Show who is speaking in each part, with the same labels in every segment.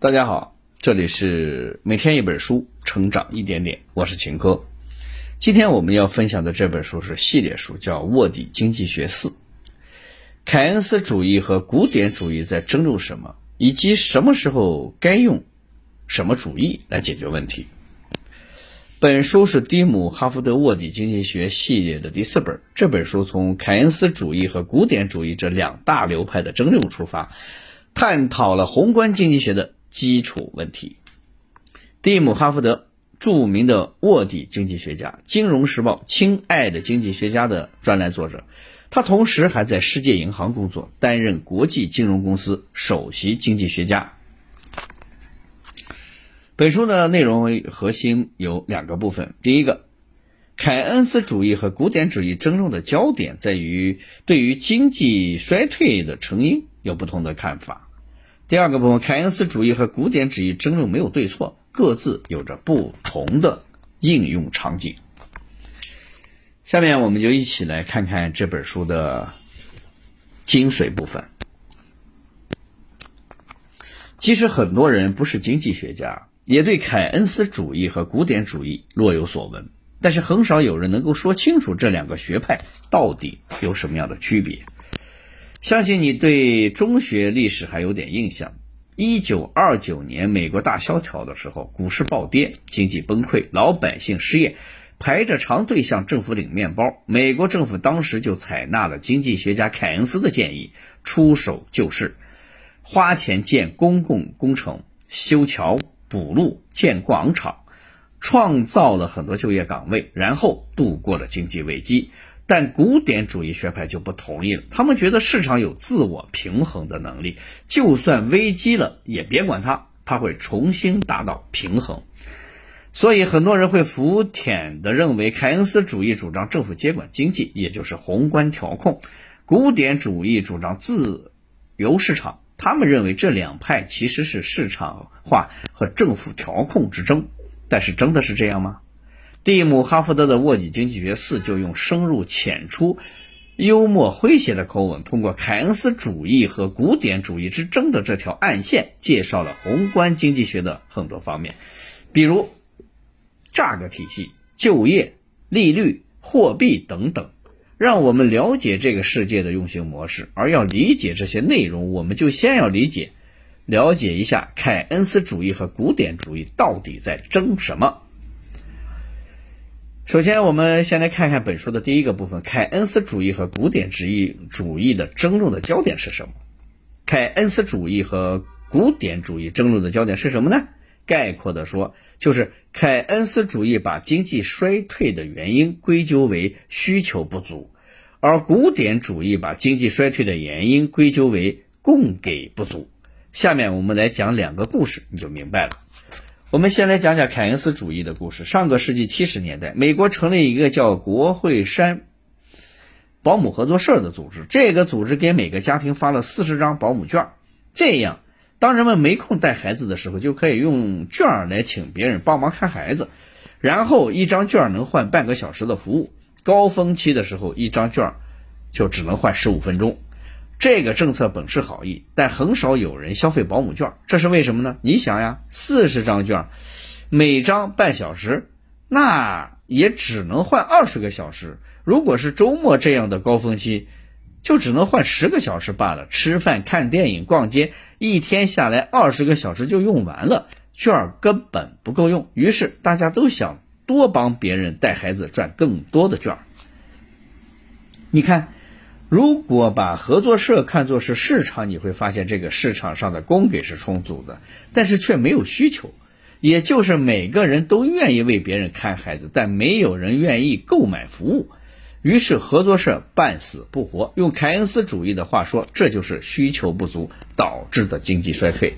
Speaker 1: 大家好，这里是每天一本书，成长一点点，我是秦科。今天我们要分享的这本书是系列书，叫《卧底经济学四》。凯恩斯主义和古典主义在争论什么，以及什么时候该用什么主义来解决问题。本书是蒂姆·哈福德卧底经济学系列的第四本。这本书从凯恩斯主义和古典主义这两大流派的争论出发，探讨了宏观经济学的。基础问题。蒂姆·哈福德，著名的卧底经济学家，《金融时报》“亲爱的经济学家”的专栏作者。他同时还在世界银行工作，担任国际金融公司首席经济学家。本书的内容核心有两个部分：第一个，凯恩斯主义和古典主义争论的焦点在于对于经济衰退的成因有不同的看法。第二个部分，凯恩斯主义和古典主义争论没有对错，各自有着不同的应用场景。下面我们就一起来看看这本书的精髓部分。其实很多人不是经济学家，也对凯恩斯主义和古典主义若有所闻，但是很少有人能够说清楚这两个学派到底有什么样的区别。相信你对中学历史还有点印象。一九二九年美国大萧条的时候，股市暴跌，经济崩溃，老百姓失业，排着长队向政府领面包。美国政府当时就采纳了经济学家凯恩斯的建议，出手救市，花钱建公共工程，修桥补路，建广场，创造了很多就业岗位，然后度过了经济危机。但古典主义学派就不同意了，他们觉得市场有自我平衡的能力，就算危机了也别管它，它会重新达到平衡。所以很多人会服舔的认为，凯恩斯主义主张政府接管经济，也就是宏观调控；古典主义主张自由市场。他们认为这两派其实是市场化和政府调控之争，但是真的是这样吗？蒂姆·哈福德的《卧底经济学四》就用深入浅出、幽默诙谐的口吻，通过凯恩斯主义和古典主义之争的这条暗线，介绍了宏观经济学的很多方面，比如价格体系、就业、利率、货币等等，让我们了解这个世界的运行模式。而要理解这些内容，我们就先要理解、了解一下凯恩斯主义和古典主义到底在争什么。首先，我们先来看看本书的第一个部分：凯恩斯主义和古典主义主义的争论的焦点是什么？凯恩斯主义和古典主义争论的焦点是什么呢？概括的说，就是凯恩斯主义把经济衰退的原因归咎为需求不足，而古典主义把经济衰退的原因归咎为供给不足。下面我们来讲两个故事，你就明白了。我们先来讲讲凯恩斯主义的故事。上个世纪七十年代，美国成立一个叫国会山保姆合作社的组织。这个组织给每个家庭发了四十张保姆券，这样当人们没空带孩子的时候，就可以用券来请别人帮忙看孩子。然后一张券能换半个小时的服务，高峰期的时候，一张券就只能换十五分钟。这个政策本是好意，但很少有人消费保姆券，这是为什么呢？你想呀，四十张券，每张半小时，那也只能换二十个小时。如果是周末这样的高峰期，就只能换十个小时罢了。吃饭、看电影、逛街，一天下来二十个小时就用完了，券根本不够用。于是大家都想多帮别人带孩子，赚更多的券。你看。如果把合作社看作是市场，你会发现这个市场上的供给是充足的，但是却没有需求，也就是每个人都愿意为别人看孩子，但没有人愿意购买服务，于是合作社半死不活。用凯恩斯主义的话说，这就是需求不足导致的经济衰退。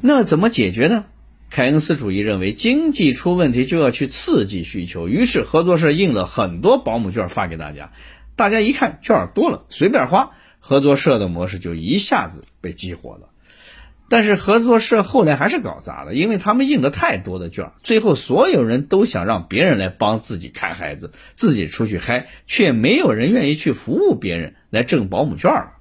Speaker 1: 那怎么解决呢？凯恩斯主义认为，经济出问题就要去刺激需求，于是合作社印了很多保姆券发给大家。大家一看券多了，随便花，合作社的模式就一下子被激活了。但是合作社后来还是搞砸了，因为他们印的太多的券，最后所有人都想让别人来帮自己看孩子，自己出去嗨，却没有人愿意去服务别人来挣保姆券了。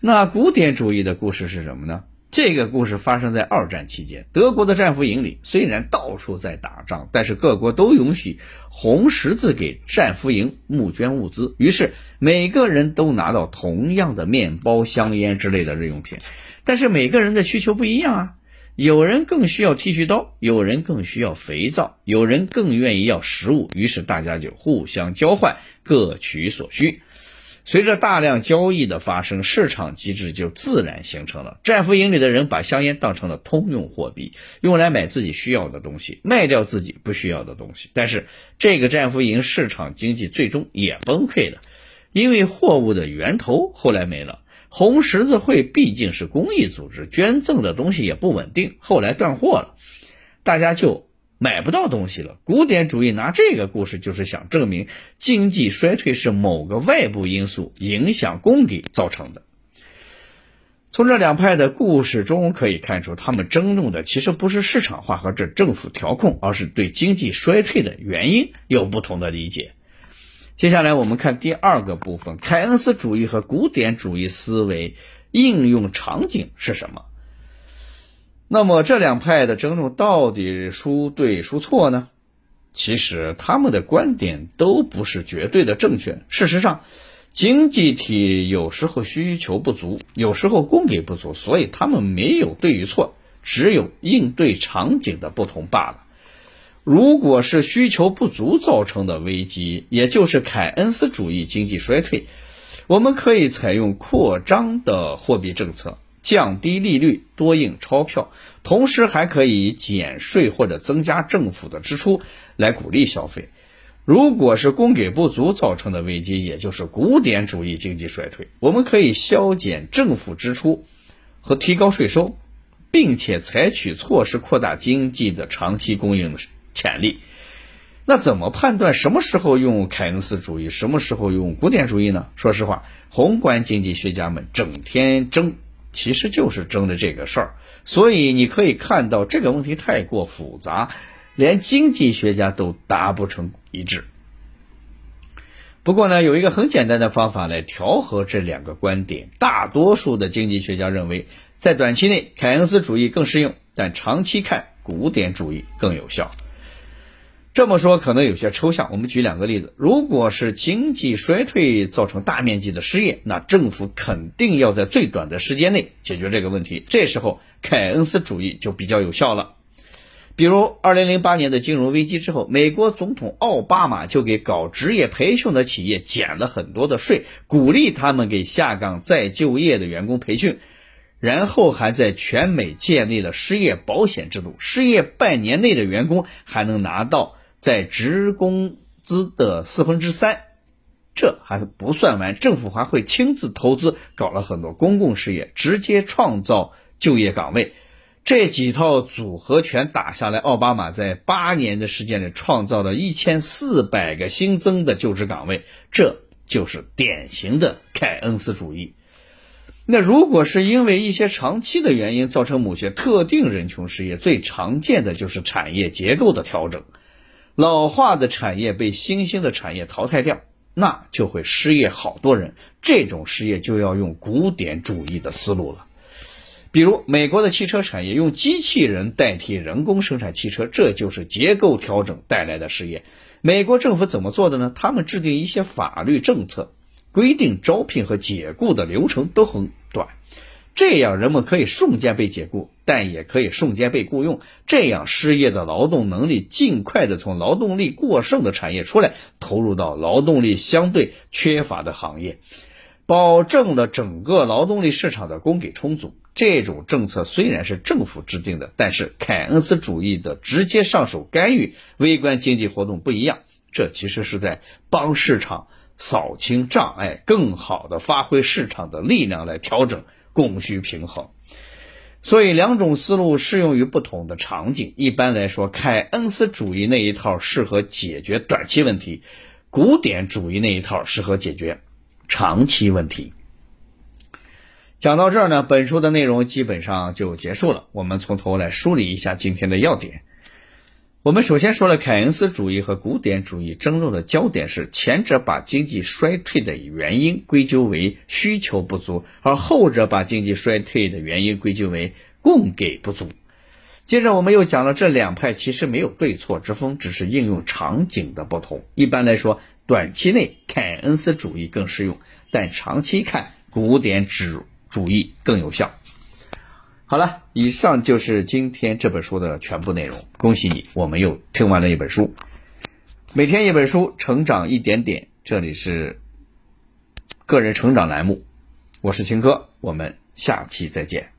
Speaker 1: 那古典主义的故事是什么呢？这个故事发生在二战期间，德国的战俘营里虽然到处在打仗，但是各国都允许红十字给战俘营募捐物资，于是每个人都拿到同样的面包、香烟之类的日用品。但是每个人的需求不一样啊，有人更需要剃须刀，有人更需要肥皂，有人更愿意要食物，于是大家就互相交换，各取所需。随着大量交易的发生，市场机制就自然形成了。战俘营里的人把香烟当成了通用货币，用来买自己需要的东西，卖掉自己不需要的东西。但是，这个战俘营市场经济最终也崩溃了，因为货物的源头后来没了。红十字会毕竟是公益组织，捐赠的东西也不稳定，后来断货了，大家就。买不到东西了。古典主义拿这个故事就是想证明经济衰退是某个外部因素影响供给造成的。从这两派的故事中可以看出，他们争论的其实不是市场化和这政府调控，而是对经济衰退的原因有不同的理解。接下来我们看第二个部分：凯恩斯主义和古典主义思维应用场景是什么？那么这两派的争论到底孰对孰错呢？其实他们的观点都不是绝对的正确。事实上，经济体有时候需求不足，有时候供给不足，所以他们没有对与错，只有应对场景的不同罢了。如果是需求不足造成的危机，也就是凯恩斯主义经济衰退，我们可以采用扩张的货币政策。降低利率，多印钞票，同时还可以减税或者增加政府的支出来鼓励消费。如果是供给不足造成的危机，也就是古典主义经济衰退，我们可以削减政府支出和提高税收，并且采取措施扩大经济的长期供应潜力。那怎么判断什么时候用凯恩斯主义，什么时候用古典主义呢？说实话，宏观经济学家们整天争。其实就是争的这个事儿，所以你可以看到这个问题太过复杂，连经济学家都达不成一致。不过呢，有一个很简单的方法来调和这两个观点。大多数的经济学家认为，在短期内凯恩斯主义更适用，但长期看古典主义更有效。这么说可能有些抽象，我们举两个例子。如果是经济衰退造成大面积的失业，那政府肯定要在最短的时间内解决这个问题。这时候凯恩斯主义就比较有效了。比如2008年的金融危机之后，美国总统奥巴马就给搞职业培训的企业减了很多的税，鼓励他们给下岗再就业的员工培训，然后还在全美建立了失业保险制度，失业半年内的员工还能拿到。在职工资的四分之三，这还是不算完，政府还会亲自投资，搞了很多公共事业，直接创造就业岗位。这几套组合拳打下来，奥巴马在八年的时间里创造了一千四百个新增的就职岗位，这就是典型的凯恩斯主义。那如果是因为一些长期的原因造成某些特定人群失业，最常见的就是产业结构的调整。老化的产业被新兴的产业淘汰掉，那就会失业好多人。这种失业就要用古典主义的思路了。比如美国的汽车产业用机器人代替人工生产汽车，这就是结构调整带来的失业。美国政府怎么做的呢？他们制定一些法律政策，规定招聘和解雇的流程都很短。这样，人们可以瞬间被解雇，但也可以瞬间被雇佣。这样，失业的劳动能力尽快的从劳动力过剩的产业出来，投入到劳动力相对缺乏的行业，保证了整个劳动力市场的供给充足。这种政策虽然是政府制定的，但是凯恩斯主义的直接上手干预微观经济活动不一样，这其实是在帮市场扫清障碍，更好的发挥市场的力量来调整。供需平衡，所以两种思路适用于不同的场景。一般来说，凯恩斯主义那一套适合解决短期问题，古典主义那一套适合解决长期问题。讲到这儿呢，本书的内容基本上就结束了。我们从头来梳理一下今天的要点。我们首先说了凯恩斯主义和古典主义争论的焦点是，前者把经济衰退的原因归咎为需求不足，而后者把经济衰退的原因归咎为供给不足。接着我们又讲了这两派其实没有对错之分，只是应用场景的不同。一般来说，短期内凯恩斯主义更适用，但长期看古典主主义更有效。好了，以上就是今天这本书的全部内容。恭喜你，我们又听完了一本书。每天一本书，成长一点点。这里是个人成长栏目，我是秦科，我们下期再见。